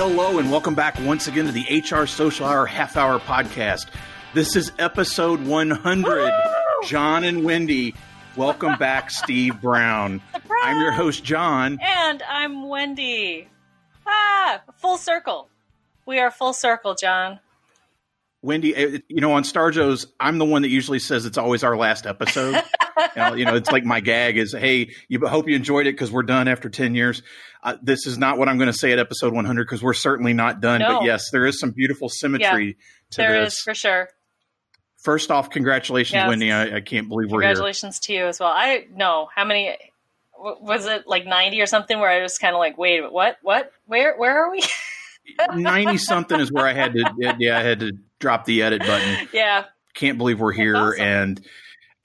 Hello, and welcome back once again to the HR Social Hour Half Hour Podcast. This is episode 100. Jon and Wendy, welcome back, Steve Browne. Surprise! I'm your host, Jon. And I'm Wendy. Ah, full circle. We are full circle, Jon. Wendy, eh, you know, on Star Joe's, I'm the one that usually says it's always our last episode. you, know, you know, it's like my gag is, hey, you hope you enjoyed it because we're done after 10 years. Uh, this is not what I'm going to say at episode 100 because we're certainly not done. No. But yes, there is some beautiful symmetry to There is this. for sure. First off, congratulations, Yes. Wendy. I, I can't believe we're here. Congratulations to you as well. I know how many was it like 90 or something where I was kind of like, wait, what, what, where, where are we? 90 something is where I had to, yeah, I had to drop the edit button. yeah. Can't believe we're here. awesome. And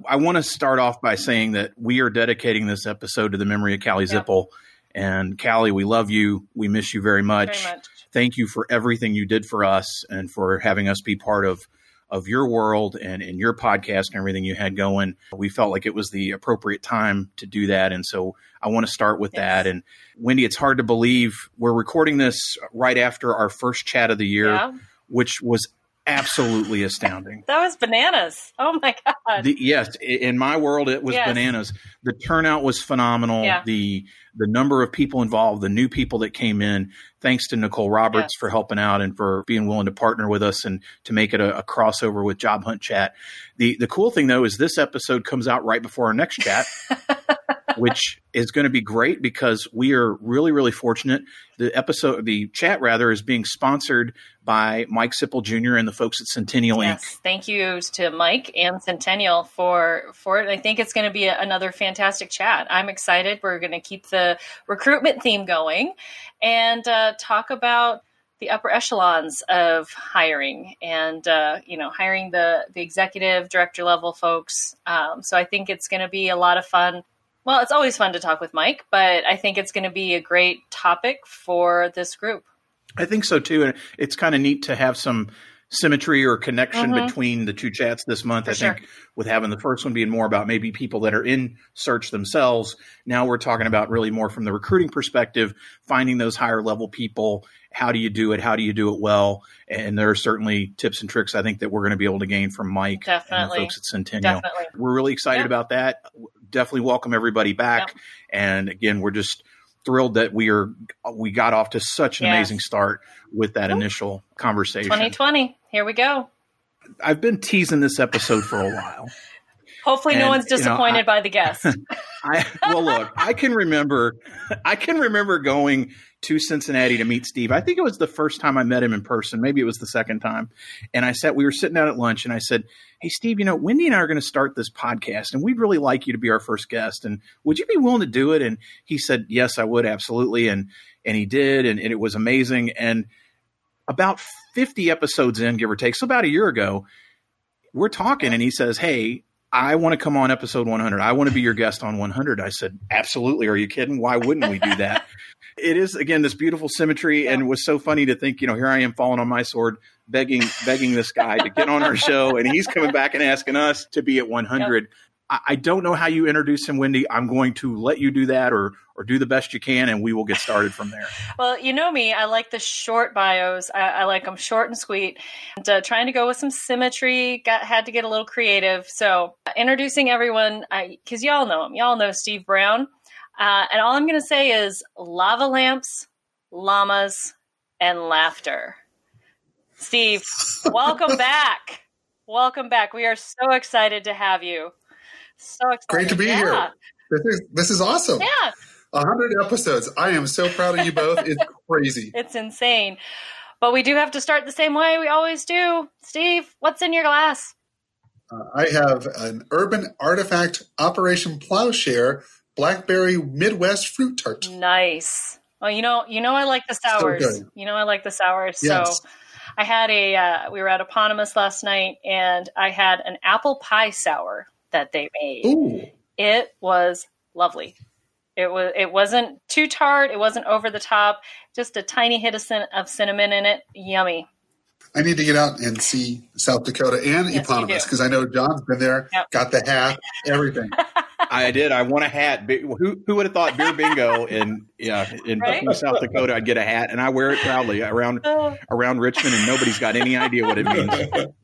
I want to start off by saying that we are dedicating this episode to the memory of Callie Yep. Zipple. And Callie, we love you. We miss you very much. Very much. Thank you for everything you did for us and for having us be part of of your world and, and your podcast and everything you had going. We felt like it was the appropriate time to do that. And so I want to start with Yes. that. And Wendy, it's hard to believe we're recording this right after our first chat of the year, Yeah. which was absolutely astounding. That was bananas. Oh my God. The, yes, in my world, it was Yes. bananas. The turnout was phenomenal. Yeah. The the number of people involved, the new people that came in. Thanks to Nicole Roberts Yes. for helping out and for being willing to partner with us and to make it a, a crossover with Job Hunt Chat. The the cool thing though is this episode comes out right before our next chat, which is going to be great because we are really really fortunate. The episode, the chat rather, is being sponsored by Mike Sipple Jr. and the folks at Centennial Inc. Yes, thank you to Mike and Centennial for for it. I think it's going to be a, another fantastic chat. I'm excited. We're going to keep the recruitment theme going and uh, talk about the upper echelons of hiring and uh, you know hiring the the executive director level folks. Um, so I think it's going to be a lot of fun. Well, it's always fun to talk with Mike, but I think it's going to be a great topic for this group. I think so too, and it's kind of neat to have some symmetry or connection Mhm. between the two chats this month. For I think with having the first one being more about maybe people that are in search themselves. Now we're talking about really more from the recruiting perspective, finding those higher level people. How do you do it? How do you do it well? And there are certainly tips and tricks I think that we're going to be able to gain from Mike and the folks at Centennial. Definitely. We're really excited Yeah. about that. Definitely welcome everybody back. And again, we're just thrilled that we are we got off to such an Yes. amazing start with that initial conversation. 2020. Here we go. I've been teasing this episode for a while. Hopefully, no And, one's you know, disappointed I- by the guest. I well look, I can remember I can remember going to Cincinnati to meet Steve. I think it was the first time I met him in person. Maybe it was the second time. And I sat we were sitting down at lunch and I said, Hey Steve, you know, Wendy and I are going to start this podcast and we'd really like you to be our first guest. And would you be willing to do it? And he said, Yes, I would, absolutely. And and he did, and, and it was amazing. And about 50 episodes in, give or take, so about a year ago, we're talking and he says, Hey, I want to come on episode 100. I want to be your guest on 100. I said, Absolutely. Are you kidding? Why wouldn't we do that? it is, again, this beautiful symmetry. And it was so funny to think, you know, here I am falling on my sword, begging, begging this guy to get on our show. And he's coming back and asking us to be at 100. I, don't know how you introduce him, Wendy. I'm going to let you do that or, or do the best you can, and we will get started from there. well, you know me. I like the short bios. I, I like them short and sweet. And, uh, trying to go with some symmetry. Got had to get a little creative. So uh, introducing everyone, because y'all know him. Y'all know Steve Browne. Uh, and all I'm going to say is lava lamps, llamas, and laughter. Steve, welcome back. Welcome back. We are so excited to have you. So excited. Great to be Yeah. here. This is this is awesome. Yeah. Hundred episodes. I am so proud of you both. It's crazy. It's insane. But we do have to start the same way we always do. Steve, what's in your glass? Uh, I have an Urban Artifact Operation Plowshare Blackberry Midwest Fruit Tart. Nice. Well, you know, you know, I like the sours. good. you know, I like the sours. Yes. So, I had a. Uh, we were at Eponymous last night, and I had an apple pie sour that they made. Ooh, It was lovely. It was. It wasn't too tart. It wasn't over the top. Just a tiny hit of, cin- of cinnamon in it. Yummy. I need to get out and see South Dakota and Yes, Eponymous because I know Jon's been there, Yep. got the hat, everything. I did. I won a hat. Who who would have thought beer bingo in yeah in right? South Dakota? I'd get a hat, and I wear it proudly around oh. around Richmond, and nobody's got any idea what it means.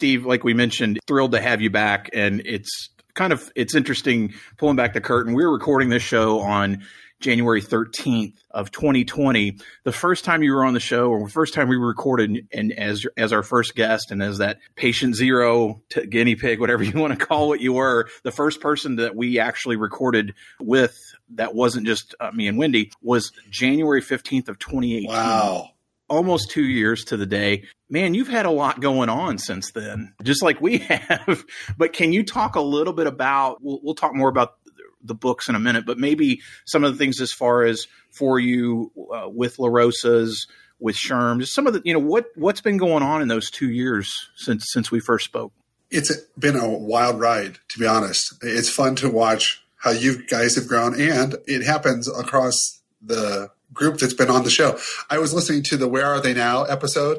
Steve, like we mentioned, thrilled to have you back, and it's kind of it's interesting pulling back the curtain. We we're recording this show on January 13th of 2020. The first time you were on the show, or the first time we recorded, and as as our first guest, and as that patient zero t- guinea pig, whatever you want to call what you were, the first person that we actually recorded with that wasn't just uh, me and Wendy was January 15th of 2018. Wow. Almost two years to the day. Man, you've had a lot going on since then, just like we have. but can you talk a little bit about? We'll, we'll talk more about the books in a minute, but maybe some of the things as far as for you uh, with LaRosa's, with SHRM, just some of the, you know, what, what's been going on in those two years since, since we first spoke? It's been a wild ride, to be honest. It's fun to watch how you guys have grown and it happens across the group that's been on the show. I was listening to the Where Are They Now episode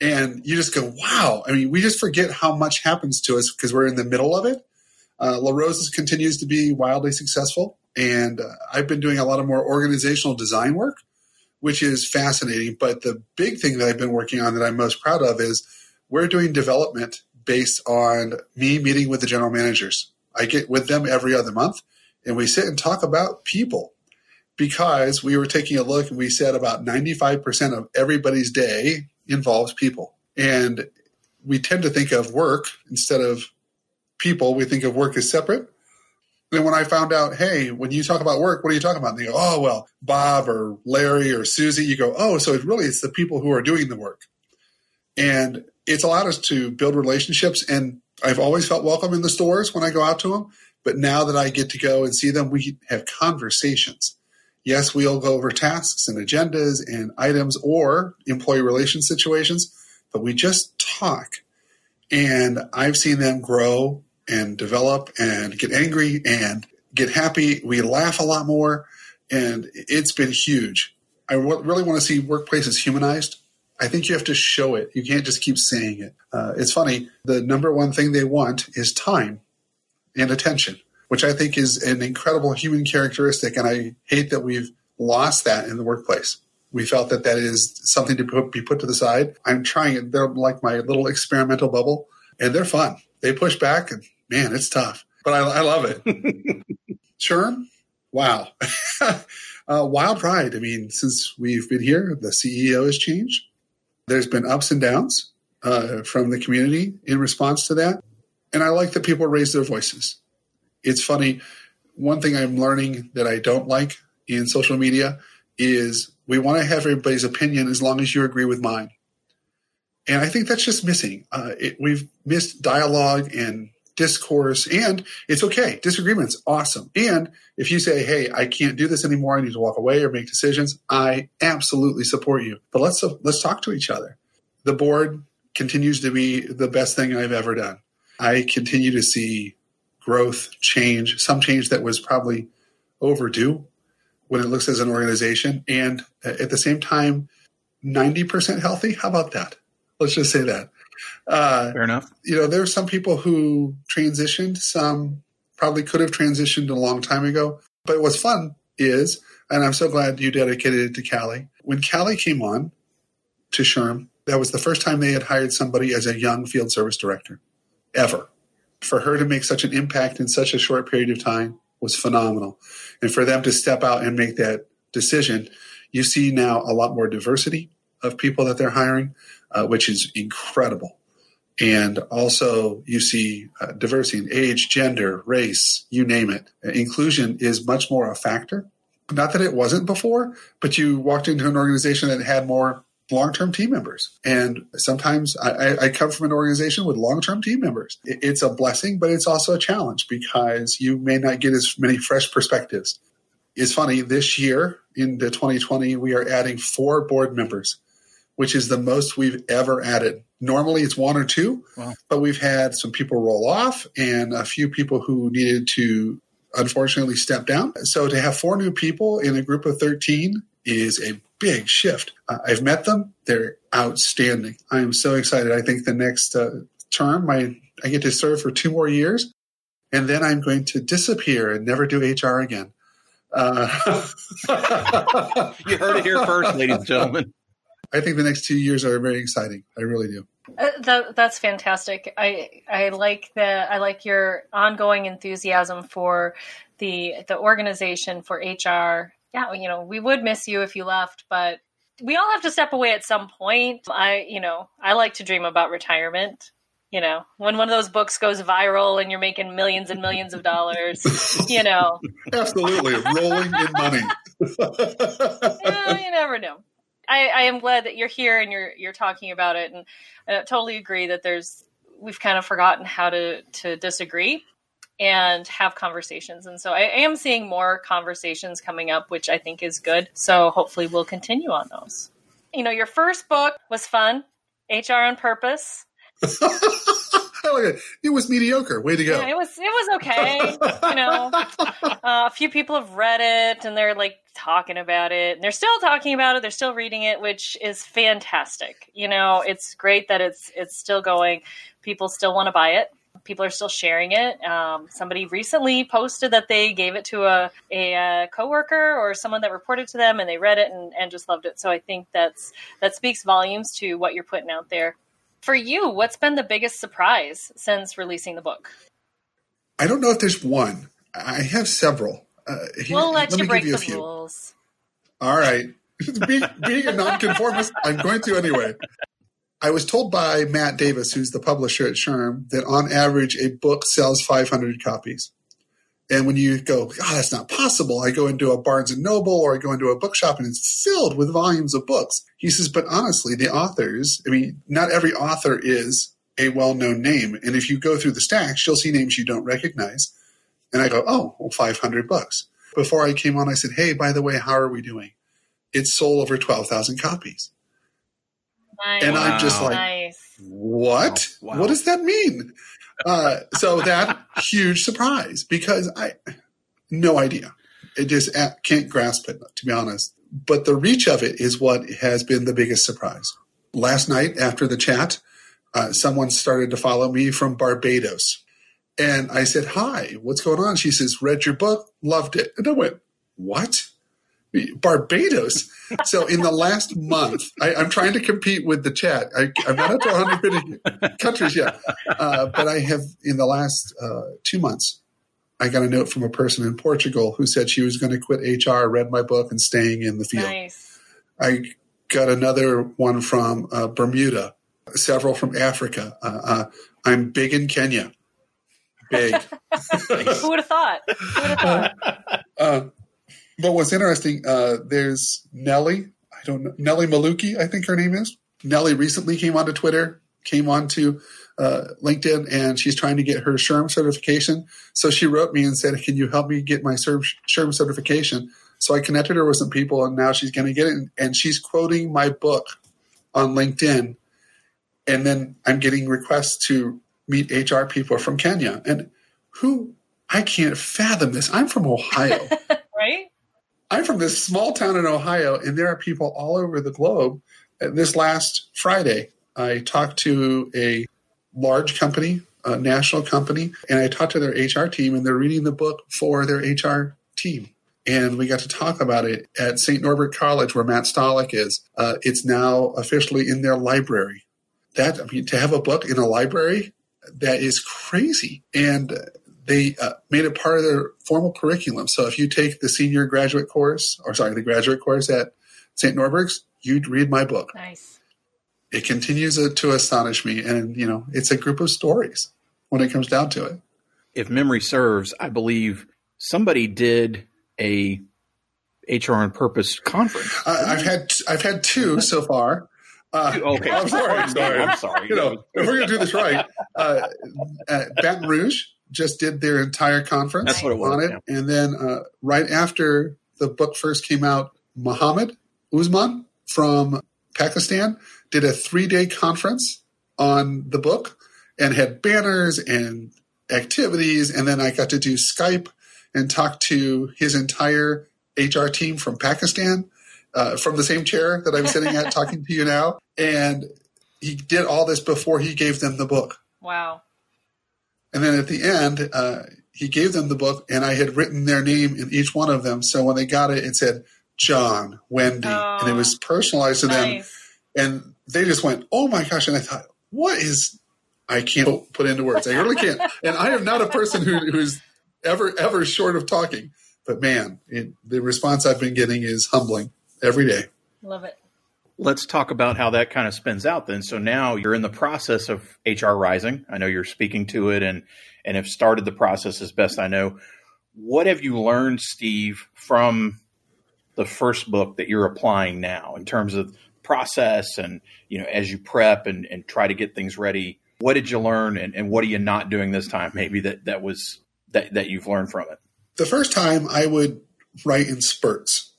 and you just go, wow. I mean, we just forget how much happens to us because we're in the middle of it. Uh, LaRosa continues to be wildly successful, and uh, I've been doing a lot of more organizational design work, which is fascinating. But the big thing that I've been working on that I'm most proud of is we're doing development based on me meeting with the general managers. I get with them every other month, and we sit and talk about people because we were taking a look and we said about 95% of everybody's day involves people. And we tend to think of work instead of people, we think of work as separate. Then when I found out, hey, when you talk about work, what are you talking about? And they go, oh, well, Bob or Larry or Susie. You go, oh, so it really it's the people who are doing the work. And it's allowed us to build relationships. And I've always felt welcome in the stores when I go out to them. But now that I get to go and see them, we have conversations. Yes, we'll go over tasks and agendas and items or employee relations situations, but we just talk. And I've seen them grow and develop and get angry and get happy. We laugh a lot more, and it's been huge. I really want to see workplaces humanized. I think you have to show it. You can't just keep saying it. Uh, it's funny. The number one thing they want is time and attention, which I think is an incredible human characteristic. And I hate that we've lost that in the workplace. We felt that that is something to put, be put to the side. I'm trying it. They're like my little experimental bubble, and they're fun. They push back, and man, it's tough, but I, I love it. SHRM, wow. uh, wild pride. I mean, since we've been here, the CEO has changed. There's been ups and downs uh, from the community in response to that. And I like that people raise their voices. It's funny. One thing I'm learning that I don't like in social media is we want to have everybody's opinion as long as you agree with mine. And I think that's just missing. Uh, it, we've missed dialogue and discourse, and it's okay. Disagreement's awesome. And if you say, "Hey, I can't do this anymore. I need to walk away or make decisions," I absolutely support you. But let's let's talk to each other. The board continues to be the best thing I've ever done. I continue to see growth, change, some change that was probably overdue when it looks as an organization, and at the same time, ninety percent healthy. How about that? Let's just say that. Uh, Fair enough. You know, there are some people who transitioned. Some probably could have transitioned a long time ago. But what's fun is, and I'm so glad you dedicated it to Callie. When Callie came on to SHRM, that was the first time they had hired somebody as a young field service director, ever. For her to make such an impact in such a short period of time was phenomenal. And for them to step out and make that decision, you see now a lot more diversity of people that they're hiring uh, which is incredible. And also, you see uh, diversity in age, gender, race, you name it. Inclusion is much more a factor. Not that it wasn't before, but you walked into an organization that had more long term team members. And sometimes I, I, come from an organization with long term team members. It's a blessing, but it's also a challenge because you may not get as many fresh perspectives. It's funny, this year in the 2020, we are adding four board members which is the most we've ever added. Normally it's one or two, wow. but we've had some people roll off and a few people who needed to unfortunately step down. So to have four new people in a group of 13 is a big shift. Uh, I've met them. They're outstanding. I am so excited. I think the next uh, term, my, I get to serve for two more years. and then I'm going to disappear and never do HR again. Uh, you heard it here first, ladies and gentlemen. I think the next two years are very exciting. I really do. Uh, that, that's fantastic. I I like the I like your ongoing enthusiasm for the the organization for HR. Yeah, you know, we would miss you if you left, but we all have to step away at some point. I, you know, I like to dream about retirement. You know, when one of those books goes viral and you're making millions and millions of dollars, you know. Absolutely. Rolling in money. yeah, you never know. I, I, am glad that you're here and you're you're talking about it, and I totally agree that there's we've kind of forgotten how to to disagree and have conversations, and so I, am seeing more conversations coming up, which I think is good. So hopefully we'll continue on those. You know, your first book was fun, HR on Purpose. it. it was mediocre. Way to go! Yeah, it was. It was okay. you know, uh, a few people have read it and they're like talking about it. And they're still talking about it. They're still reading it, which is fantastic. You know, it's great that it's it's still going. People still want to buy it. People are still sharing it. Um, somebody recently posted that they gave it to a, a, a coworker or someone that reported to them, and they read it and, and just loved it. So I think that's that speaks volumes to what you're putting out there. For you, what's been the biggest surprise since releasing the book? I don't know if there's one. I have several. Uh, here, we'll let, let you break you the rules. All right. being, being a nonconformist, I'm going to anyway. I was told by Matt Davis, who's the publisher at SHRM, that on average a book sells 500 copies. And when you go, oh, that's not possible, I go into a Barnes and Noble or I go into a bookshop and it's filled with volumes of books. He says, but honestly, the authors, I mean, not every author is a well known name. And if you go through the stacks, you'll see names you don't recognize. And I go, oh, well, 500 bucks. Before I came on, I said, hey, by the way, how are we doing? It sold over 12,000 copies. Nice. And I'm just like, nice. what? Wow. What does that mean? Uh, so that huge surprise because I no idea. It just uh, can't grasp it to be honest. But the reach of it is what has been the biggest surprise. Last night after the chat, uh, someone started to follow me from Barbados. And I said, Hi, what's going on? She says, Read your book, loved it. And I went, What? Barbados. So in the last month, I, am trying to compete with the chat. I, am not up to 150 countries yet, uh, but I have in the last uh, two months. I got a note from a person in Portugal who said she was going to quit HR, read my book, and staying in the field. Nice. I got another one from uh, Bermuda, several from Africa. Uh, uh, I'm big in Kenya. Big. Who would have thought? Who would have thought? But what's interesting, uh, there's Nellie. I don't know Nellie Maluki. I think her name is Nellie. Recently came onto Twitter, came onto uh, LinkedIn, and she's trying to get her SHRM certification. So she wrote me and said, "Can you help me get my SHRM certification?" So I connected her with some people, and now she's going to get it. And she's quoting my book on LinkedIn, and then I'm getting requests to meet HR people from Kenya, and who I can't fathom this. I'm from Ohio. I'm from this small town in Ohio, and there are people all over the globe. This last Friday, I talked to a large company, a national company, and I talked to their HR team, and they're reading the book for their HR team. And we got to talk about it at St. Norbert College, where Matt Stollak is. Uh, it's now officially in their library. That I mean, to have a book in a library, that is crazy. And they uh, made it part of their formal curriculum. So if you take the senior graduate course, or sorry, the graduate course at St. Norbert's, you'd read my book. Nice. It continues to astonish me, and you know, it's a group of stories when it comes down to it. If memory serves, I believe somebody did a HR on Purpose conference. Uh, I've had I've had two so far. Uh, okay, I'm sorry. I'm sorry. I'm sorry. You know, if we're going to do this right, uh, Baton Rouge just did their entire conference That's what it was, on it. Yeah. And then uh, right after the book first came out, Muhammad Usman from Pakistan did a three day conference on the book and had banners and activities. And then I got to do Skype and talk to his entire HR team from Pakistan uh, from the same chair that I'm sitting at talking to you now. And he did all this before he gave them the book. Wow. And then at the end, uh, he gave them the book, and I had written their name in each one of them. So when they got it, it said Jon, Wendy, Oh, and it was personalized to them. And they just went, "Oh my gosh!" And I thought, "What is?" I can't put into words. I really can't. And I am not a person who, who's ever ever short of talking. But man, it, the response I've been getting is humbling every day. Love it. Let's talk about how that kind of spins out then. So now you're in the process of HR Rising. I know you're speaking to it and and have started the process as best I know. What have you learned, Steve, from the first book that you're applying now in terms of process and you know as you prep and, and try to get things ready? What did you learn and, and what are you not doing this time maybe that, that was that, that you've learned from it? The first time I would write in spurts,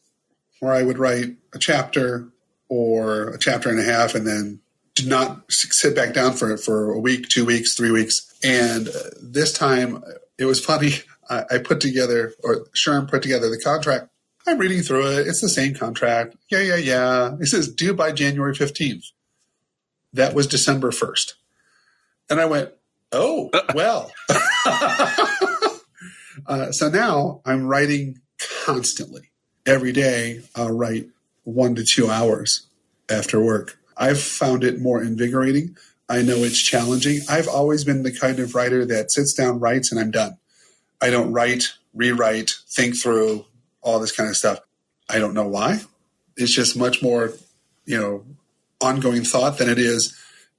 where I would write a chapter or a chapter and a half, and then did not sit back down for for a week, two weeks, three weeks. And uh, this time, it was funny. I, I put together, or SHRM put together the contract. I'm reading through it. It's the same contract. Yeah, yeah, yeah. It says due by January 15th. That was December 1st. And I went, oh, well. uh, so now I'm writing constantly. Every day, I'll write one to two hours after work. I've found it more invigorating. I know it's challenging. I've always been the kind of writer that sits down, writes, and I'm done. I don't write, rewrite, think through all this kind of stuff. I don't know why. It's just much more, you know, ongoing thought than it is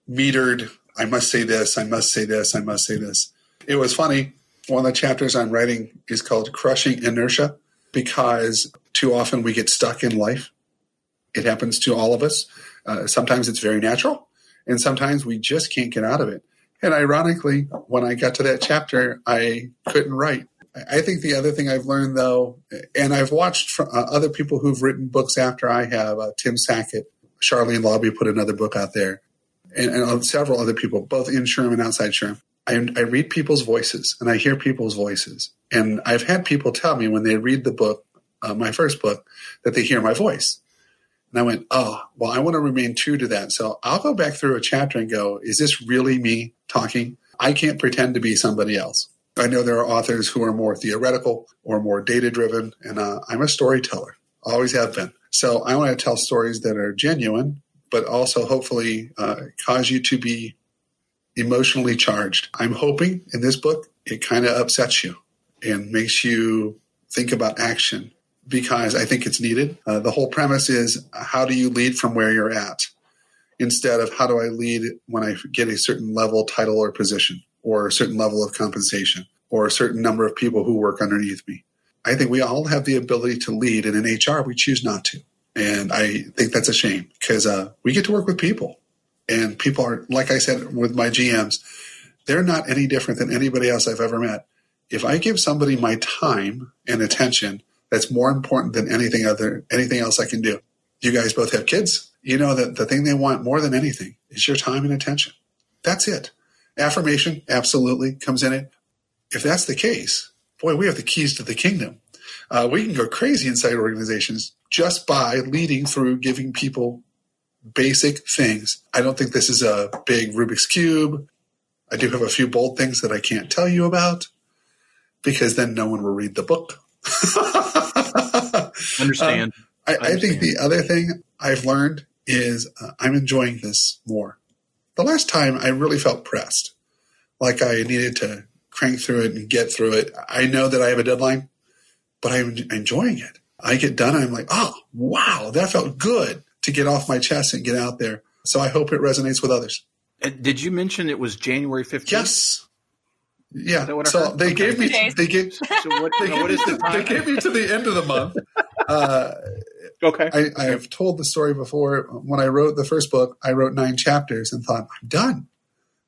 metered. I must say this, I must say this, I must say this. It was funny. One of the chapters I'm writing is called Crushing Inertia because too often we get stuck in life. It happens to all of us. Uh, sometimes it's very natural, and sometimes we just can't get out of it. And ironically, when I got to that chapter, I couldn't write. I think the other thing I've learned, though, and I've watched from, uh, other people who've written books after I have, uh, Tim Sackett, Sharlyn Lauby put another book out there, and, and several other people, both in SHRM and outside SHRM. I, I read people's voices and I hear people's voices. And I've had people tell me when they read the book, uh, my first book, that they hear my voice. And I went, oh, well, I want to remain true to that. So I'll go back through a chapter and go, is this really me talking? I can't pretend to be somebody else. I know there are authors who are more theoretical or more data driven, and uh, I'm a storyteller, always have been. So I want to tell stories that are genuine, but also hopefully uh, cause you to be emotionally charged. I'm hoping in this book it kind of upsets you and makes you think about action because I think it's needed. Uh, the whole premise is how do you lead from where you're at instead of how do I lead when I get a certain level, title, or position, or a certain level of compensation, or a certain number of people who work underneath me. I think we all have the ability to lead, and in HR, we choose not to. And I think that's a shame because uh, we get to work with people. And people are, like I said with my GMs, they're not any different than anybody else I've ever met. If I give somebody my time and attention, that's more important than anything other anything else I can do. You guys both have kids. You know that the thing they want more than anything is your time and attention. That's it. Affirmation absolutely comes in it. If that's the case, boy, we have the keys to the kingdom. Uh, we can go crazy inside organizations just by leading through giving people basic things. I don't think this is a big Rubik's Cube. I do have a few bold things that I can't tell you about because then no one will read the book. Understand. I, I understand. think the other thing I've learned is uh, I'm enjoying this more. The last time I really felt pressed, like I needed to crank through it and get through it. I know that I have a deadline, but I'm enjoying it. I get done and I'm like, oh, wow, that felt good to get off my chest and get out there. So I hope it resonates with others. Did you mention it was January 15th? Yes. Yeah. that what I So heard? they Okay. gave me, they gave, So what, they what is the they gave me to the end of the month. Uh, Okay. I, I have told the story before. When I wrote the first book, I wrote nine chapters and thought, I'm done.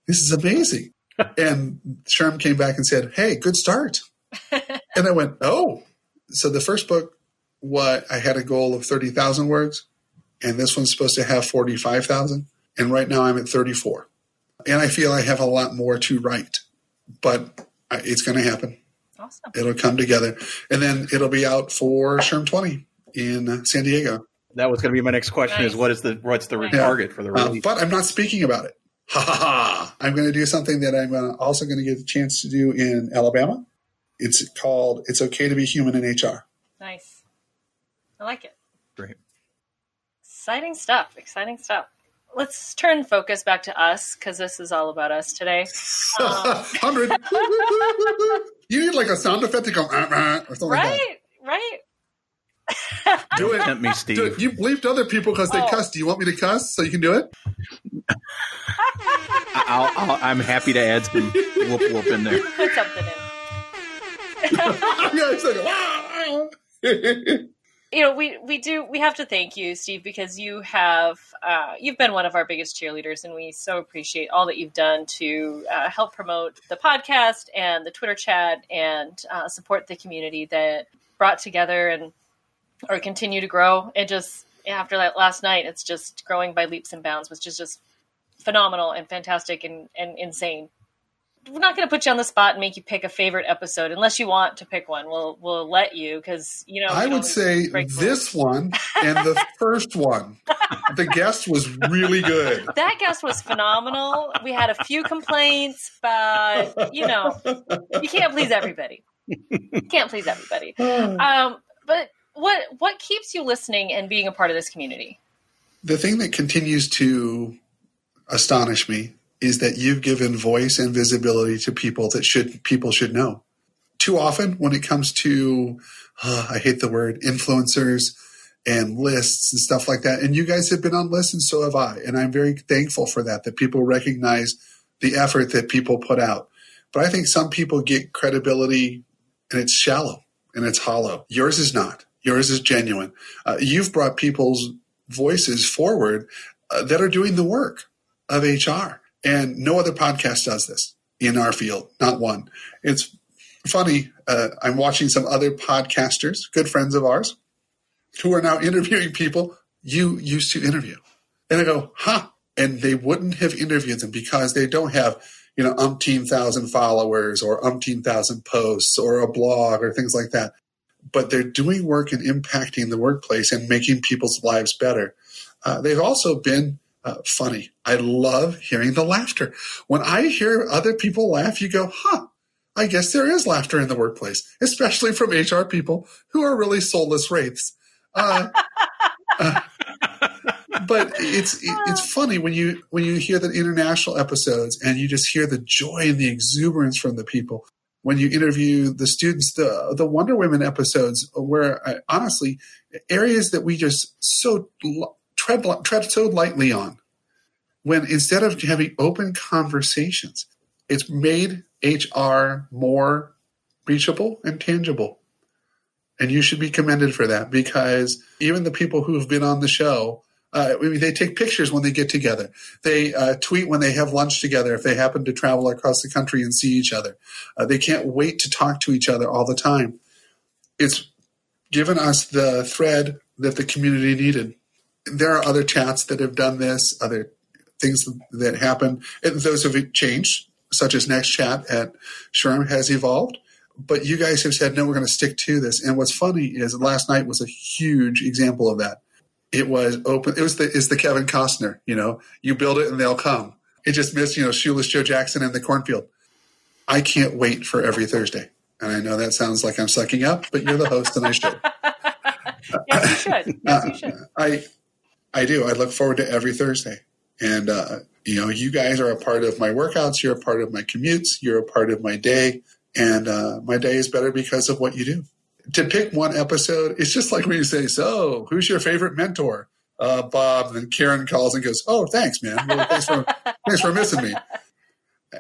This is amazing. and SHRM came back and said, Hey, good start. and I went, Oh. So the first book, what I had a goal of 30,000 words, and this one's supposed to have 45,000. And right now I'm at 34. And I feel I have a lot more to write, but it's going to happen. Awesome. It'll come together. And then it'll be out for SHRM 20 in uh, San Diego. That was going to be my next question: Nice. is what is the what's the Yeah. target for the Uh, but I'm not speaking about it. Ha ha ha! I'm going to do something that I'm uh, also going to get a chance to do in Alabama It's called "It's Okay to Be Human in HR." Nice. I like it. Great. Exciting stuff. Exciting stuff. Let's turn focus back to us because this is all about us today. Um, Hundred. you need like a sound effect to go "Ah, ah," or something like that. right, right. Do it. tempt me, Do Steve. it. You bleeped other people because they Oh. cuss. Do you want me to cuss so you can do it? I'll, I'll, I'm happy to add some whoop whoop in there. Put something in. yeah, exactly. Wow. You know we we do we have to thank you steve because you have uh, you've been one of our biggest cheerleaders and we so appreciate all that you've done to uh, help promote the podcast and the twitter chat and uh, support the community that brought together and or continue to grow. And just after that last night it's just growing by leaps and bounds which is just phenomenal and fantastic and, and insane we're not going to put you on the spot and make you pick a favorite episode unless you want to pick one. We'll we'll let you because you know. I would say this one and the first one. The guest was really good. that guest was phenomenal. We had a few complaints, but you know, you can't please everybody. You can't please everybody. Um, but what what keeps you listening and being a part of this community? The thing that continues to astonish me is that you've given voice and visibility to people that should people should know. Too often, when it comes to, uh, I hate the word influencers and lists and stuff like that, and you guys have been on lists, and so have I, and I'm very thankful for that. That people recognize the effort that people put out. But I think some people get credibility, and it's shallow and it's hollow. Yours is not. Yours is genuine. Uh, you've brought people's voices forward uh, that are doing the work of HR. And no other podcast does this in our field, not one. It's funny. Uh, I'm watching some other podcasters, good friends of ours, who are now interviewing people you used to interview. And I go, huh. And they wouldn't have interviewed them because they don't have, you know, umpteen thousand followers or umpteen thousand posts or a blog or things like that. But they're doing work and impacting the workplace and making people's lives better. Uh, they've also been uh, funny. I love hearing the laughter. When I hear other people laugh, you go, huh, I guess there is laughter in the workplace, especially from HR people who are really soulless wraiths. Uh, uh, but it's it's funny when you when you hear the international episodes and you just hear the joy and the exuberance from the people. When you interview the students, the the Wonder Women episodes, where I, honestly areas that we just so tread tread so lightly on, when instead of having open conversations, it's made HR more reachable and tangible. And you should be commended for that because even the people who have been on the show, uh, I mean, they take pictures when they get together. They uh, tweet when they have lunch together if they happen to travel across the country and see each other. Uh, they can't wait to talk to each other all the time. It's given us the thread that the community needed. There are other chats that have done this, other things that happen. And those have changed, such as Next Chat at SHRM has evolved. But you guys have said, no, we're going to stick to this. And what's funny is last night was a huge example of that. It was open. It was the is the Kevin Costner. You know, you build it and they'll come. It just missed, you know, shoeless Joe Jackson in the cornfield. I can't wait for every Thursday. And I know that sounds like I'm sucking up, but you're the host and I should. yes, you should. Yes, you uh, should. I I do. I look forward to every Thursday. And uh, you know, you guys are a part of my workouts, you're a part of my commutes, you're a part of my day. And uh, my day is better because of what you do. To pick one episode, it's just like when you say, "So, who's your favorite mentor?" Uh, Bob. And Karen calls and goes, "Oh, thanks, man. Well, thanks for thanks for missing me."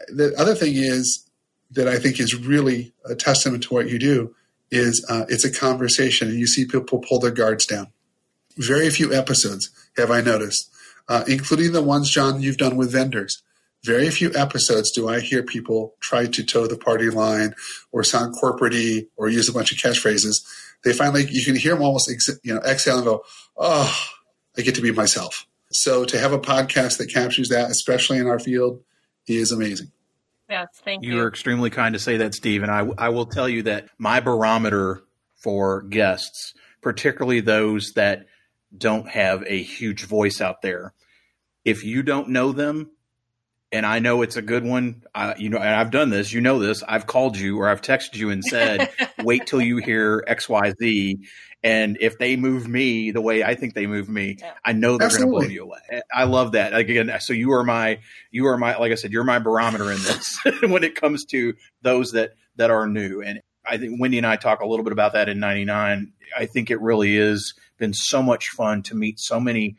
The other thing is that I think is really a testament to what you do is uh, it's a conversation, and you see people pull their guards down. Very few episodes have I noticed, uh, including the ones, Jon, you've done with vendors very few episodes do I hear people try to toe the party line or sound corporate or use a bunch of catchphrases. They finally, you can hear them almost, ex, you know, exhale and go, oh, I get to be myself. So to have a podcast that captures that, especially in our field, is amazing. Yes, thank you. You are extremely kind to say that, Steve. And I, I will tell you that my barometer for guests, particularly those that don't have a huge voice out there, if you don't know them, and I know it's a good one. Uh, you know, and I've done this. You know this. I've called you or I've texted you and said, "Wait till you hear X, Y, Z." And if they move me the way I think they move me, yeah. I know they're going to blow you away. I love that. Like, again, so you are my, you are my, like I said, you're my barometer in this when it comes to those that that are new. And I think Wendy and I talk a little bit about that in '99. I think it really is been so much fun to meet so many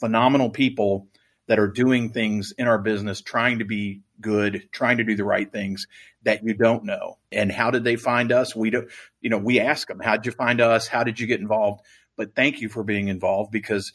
phenomenal people that are doing things in our business, trying to be good, trying to do the right things that you don't know. And how did they find us? We don't, you know, we ask them, how did you find us? How did you get involved? But thank you for being involved because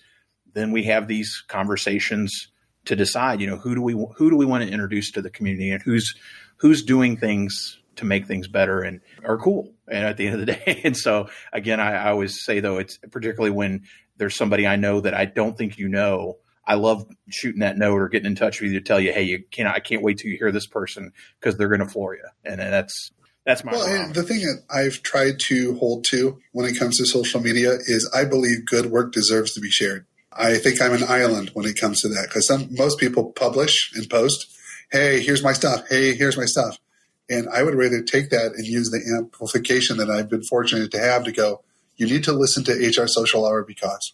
then we have these conversations to decide, you know, who do we, who do we want to introduce to the community and who's, who's doing things to make things better and are cool. And at the end of the day, and so again, I, I always say though, it's particularly when there's somebody I know that I don't think you know I love shooting that note or getting in touch with you to tell you, hey, you can't. I can't wait till you hear this person because they're going to floor you, and, and that's that's my. Well, the thing that I've tried to hold to when it comes to social media is I believe good work deserves to be shared. I think I'm an island when it comes to that because most people publish and post, hey, here's my stuff. Hey, here's my stuff. And I would rather take that and use the amplification that I've been fortunate to have to go, you need to listen to HR Social Hour because.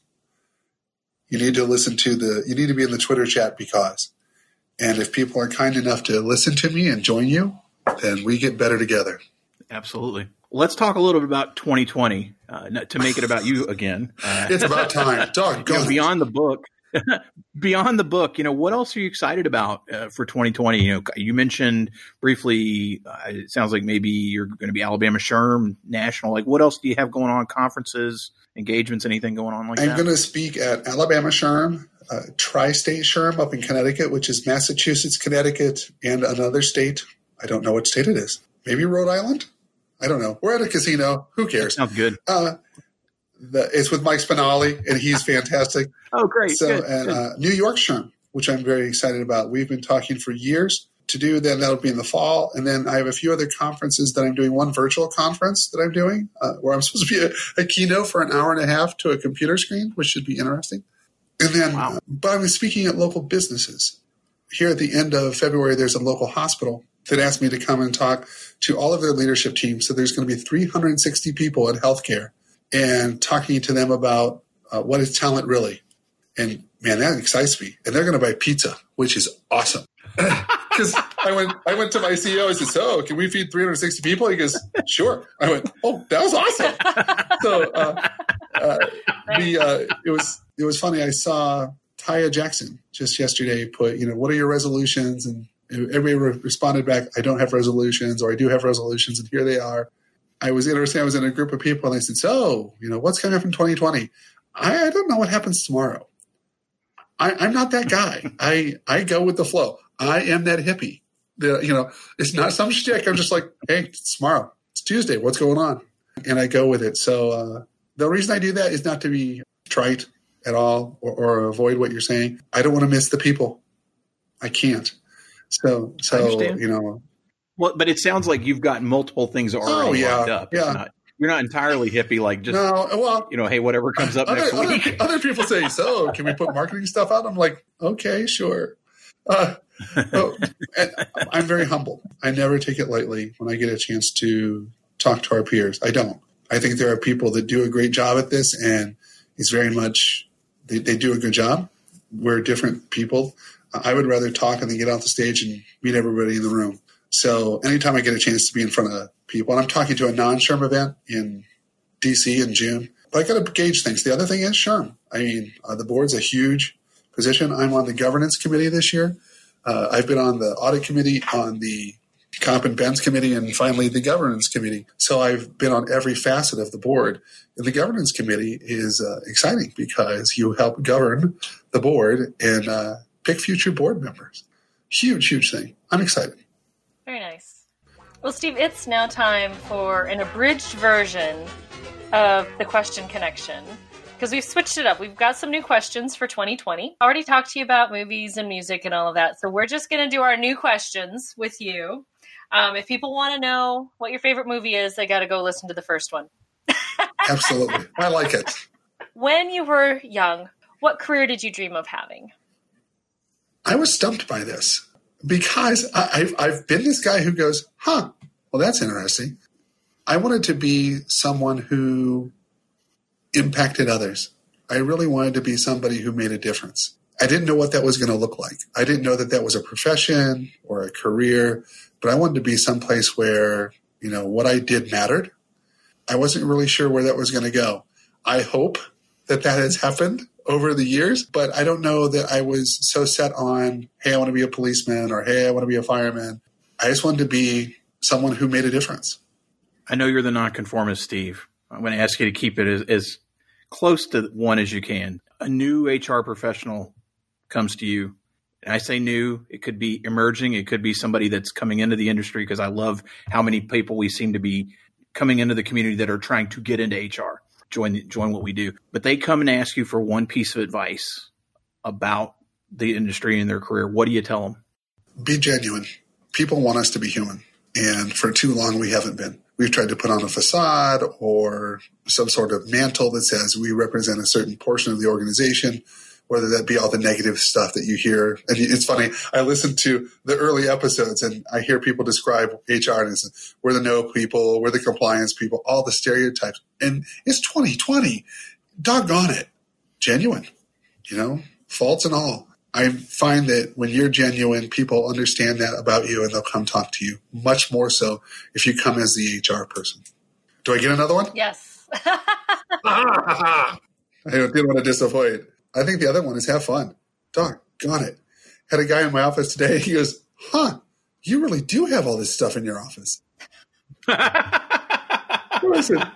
You need to listen to the you need to be in the twitter chat because. And if people are kind enough to listen to me and join you then we get better together. Absolutely. Let's talk a little bit about 2020 uh, to make it about you again. Uh, it's about time. Talk, you know, beyond the book beyond the book you know what else are you excited about uh, for 2020 you know you mentioned briefly uh, it sounds like maybe you're going to be alabama SHRM national like what else do you have going on conferences engagements, anything going on like I'm that? I'm going to speak at Alabama SHRM, uh, Tri-State SHRM up in Connecticut, which is Massachusetts, Connecticut, and another state. I don't know what state it is. Maybe Rhode Island. I don't know. We're at a casino. Who cares? That sounds good. The, it's with Mike Spinali, and he's fantastic. oh, great! So, good, and good. Uh, New York SHRM, which I'm very excited about. We've been talking for years to do. Then that'll be in the fall, and then I have a few other conferences that I'm doing. One virtual conference that I'm doing uh, where I'm supposed to be a, a, keynote for an hour and a half to a computer screen, which should be interesting. And then, wow. uh, but I'm speaking at local businesses. Here at the end of February, there's a local hospital that asked me to come and talk to all of their leadership teams. So there's going to be 360 people in healthcare and talking to them about uh, what is talent really. And man, that excites me. And they're going to buy pizza, which is awesome. because I went I went to my CEO. I said, "So, can we feed 360 people?" He goes, "Sure." I went, "Oh, that was awesome." so uh, uh, the uh, it was it was funny. I saw Taya Jackson just yesterday put, you know, what are your resolutions? And everybody re- responded back, "I don't have resolutions," or "I do have resolutions," and here they are. I was interested. I was in a group of people, and I said, "So, you know, what's coming up in 2020?" I, I don't know what happens tomorrow. I, am not that guy. I I go with the flow. I am that hippie. The, you know, it's not some shtick. I'm just like, hey, it's tomorrow. It's Tuesday. What's going on? And I go with it. So uh, the reason I do that is not to be trite at all or, or avoid what you're saying. I don't want to miss the people. I can't. So, so you know. Well, but it sounds like you've got multiple things already oh, yeah, lined up. Yeah. Not, you're not entirely hippie, like just no. Well, you know, hey, whatever comes up other, next week. Other, other, people say, so can we put marketing stuff out? I'm like, okay, sure. Uh, oh, I'm very humble. I never take it lightly when I get a chance to talk to our peers. I don't. I think there are people that do a great job at this, and it's very much they, they do a good job. We're different people. I would rather talk and then get off the stage and meet everybody in the room. So anytime I get a chance to be in front of people, and I'm talking to a non-SHRM event in DC in June, but I got to gauge things. The other thing is SHRM. I mean, uh, the board's a huge position. I'm on the governance committee this year. Uh, I've been on the audit committee, on the comp and bens committee, and finally the governance committee. So I've been on every facet of the board. And the governance committee is uh, exciting because you help govern the board and uh, pick future board members. Huge, huge thing. I'm excited. Very nice. Well, Steve, it's now time for an abridged version of the question connection because we've switched it up. We've got some new questions for 2020. I already talked to you about movies and music and all of that. So we're just going to do our new questions with you. Um, if people want to know what your favorite movie is, they got to go listen to the first one. Absolutely. I like it. When you were young, what career did you dream of having? I was stumped by this. Because I, I've, I've been this guy who goes, huh, well, that's interesting. I wanted to be someone who impacted others. I really wanted to be somebody who made a difference. I didn't know what that was going to look like. I didn't know that that was a profession or a career, but I wanted to be someplace where, you know, what I did mattered. I wasn't really sure where that was going to go. I hope that that has happened over the years, but I don't know that I was so set on, hey, I want to be a policeman or hey, I want to be a fireman. I just wanted to be someone who made a difference. I know you're the nonconformist, Steve. I'm going to ask you to keep it as, as close to one as you can. A new HR professional comes to you. And I say new, it could be emerging, it could be somebody that's coming into the industry because I love how many people we seem to be coming into the community that are trying to get into HR, join join what we do. But they come and ask you for one piece of advice about the industry and their career. What do you tell them? Be genuine. People want us to be human. And for too long, we haven't been. We've tried to put on a facade or some sort of mantle that says we represent a certain portion of the organization whether that be all the negative stuff that you hear. And it's funny, I listen to the early episodes and I hear people describe HR as we're the no people, we're the compliance people, all the stereotypes. And it's 2020. Doggone it. Genuine, you know, faults and all. I find that when you're genuine, people understand that about you and they'll come talk to you much more so if you come as the HR person. Do I get another one? Yes. I didn't want to disappoint. I think the other one is have fun. Doc, got it. Had a guy in my office today. He goes, huh, you really do have all this stuff in your office. I said,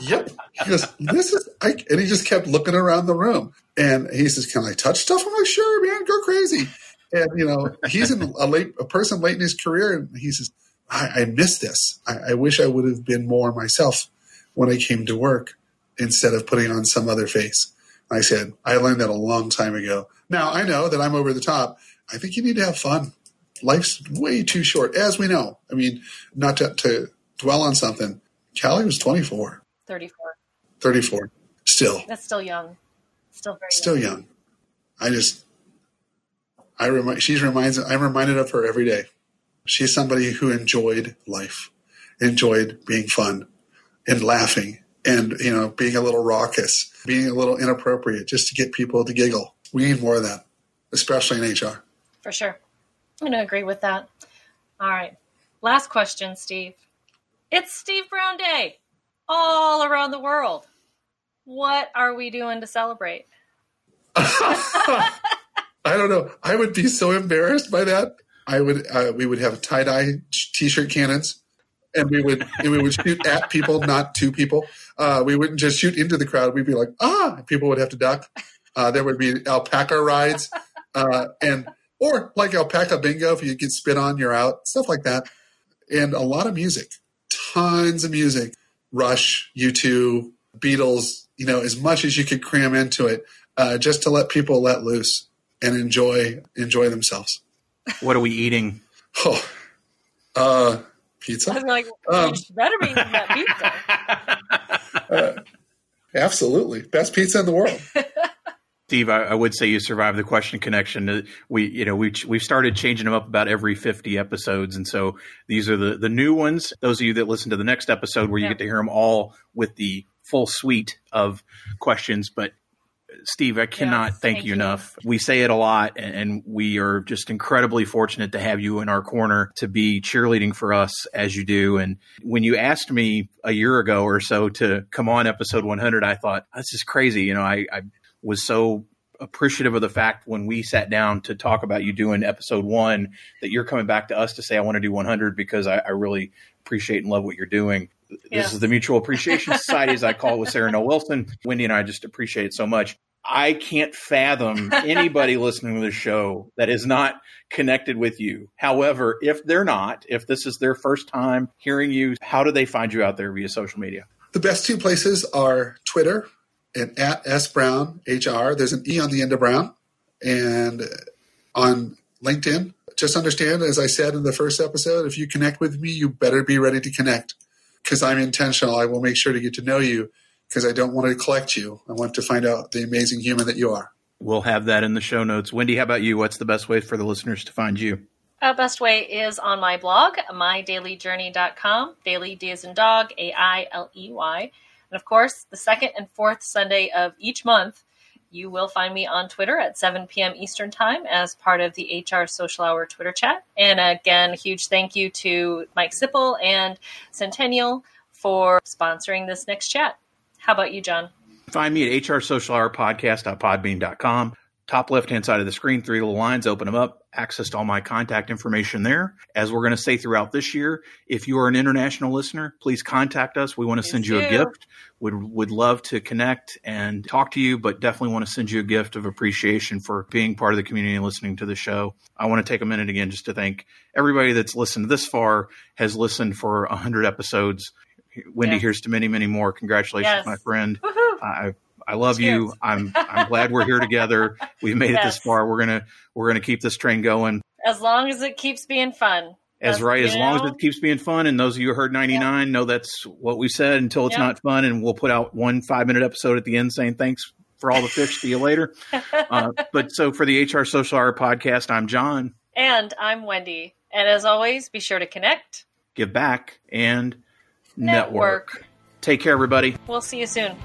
yep. He goes, this is, I, and he just kept looking around the room. And he says, can I touch stuff? I'm like, sure, man, go crazy. And, you know, he's in a late, a person late in his career. And he says, I, I miss this. I, I wish I would have been more myself when I came to work instead of putting on some other face. I said, I learned that a long time ago. Now I know that I'm over the top. I think you need to have fun. Life's way too short, as we know. I mean, not to, to dwell on something. Callie was 24. 34. 34. Still. That's still young. Still very Still young. young. I just, I remind, she's reminds, I'm reminded of her every day. She's somebody who enjoyed life, enjoyed being fun and laughing and you know being a little raucous, being a little inappropriate, just to get people to giggle. We need more of that, especially in HR. For sure, I'm going to agree with that. All right, last question, Steve. It's Steve Browne Day all around the world. What are we doing to celebrate? I don't know. I would be so embarrassed by that. I would. Uh, we would have tie dye t-shirt cannons and we would and we would shoot at people, not to people. Uh, we wouldn't just shoot into the crowd. We'd be like, ah, people would have to duck. Uh, there would be alpaca rides, uh, and or like alpaca bingo. If you get spit on, you're out. Stuff like that, and a lot of music, tons of music. Rush, U2, Beatles. You know, as much as you could cram into it, uh, just to let people let loose and enjoy enjoy themselves. What are we eating? Oh, uh, pizza. I'm like, um, better be that pizza. uh, absolutely, best pizza in the world. Steve, I, I, would say you survived the question connection. We, you know, we we've started changing them up about every fifty episodes, and so these are the the new ones. Those of you that listen to the next episode, where you yeah. get to hear them all with the full suite of questions. But Steve, I cannot yes, thank, thank, you enough. We say it a lot, and we are just incredibly fortunate to have you in our corner to be cheerleading for us as you do. And when you asked me a year ago or so to come on episode 100, I thought, this is crazy. You know, I, I was so appreciative of the fact when we sat down to talk about you doing episode one that you're coming back to us to say, I want to do 100 because I, I really appreciate and love what you're doing. Yeah. This is the Mutual Appreciation Society, as I call it with Sarah Noll Wilson. Wendy and I just appreciate it so much. I can't fathom anybody listening to the show that is not connected with you. However, if they're not, if this is their first time hearing you, how do they find you out there via social media? The best two places are Twitter and at S Brown HR. There's an E on the end of Brown. And on LinkedIn, just understand, as I said in the first episode, if you connect with me, you better be ready to connect because I'm intentional. I will make sure to get to know you because I don't want to collect you. I want to find out the amazing human that you are. We'll have that in the show notes. Wendy, how about you? What's the best way for the listeners to find you? Uh, best way is on my blog, mydaileyjourney.com. Dailey D is in dog, A I L E Y. And of course, the second and fourth Sunday of each month, you will find me on Twitter at 7 p.m. Eastern Time as part of the HR Social Hour Twitter chat. And again, huge thank you to Mike Zipple and Centennial for sponsoring this next chat. How about you, Jon? Find me at HR Social Hour Podcast.podbean.com top left hand side of the screen, three little lines, open them up, access to all my contact information there. As we're going to say throughout this year, if you are an international listener, please contact us. We want to send you a gift. Would would love to connect and talk to you, but definitely want to send you a gift of appreciation for being part of the community and listening to the show. I want to take a minute again just to thank everybody that's listened this far, has listened for 100 episodes. Wendy, yes. here's to many, many more. Congratulations, yes. my friend. I I love Cheers. you. I'm I'm glad we're here together. We've made yes. it this far. We're gonna we're gonna keep this train going. As long as it keeps being fun. As right, as know? long as it keeps being fun, and those of you who heard 99 know that's what we said until it's not fun, and we'll put out one five minute episode at the end saying thanks for all the fish. See you later. Uh, but so for the HR Social Hour podcast, I'm Jon, and I'm Wendy, and as always, be sure to connect, give back, and network. network. Take care, everybody. We'll see you soon.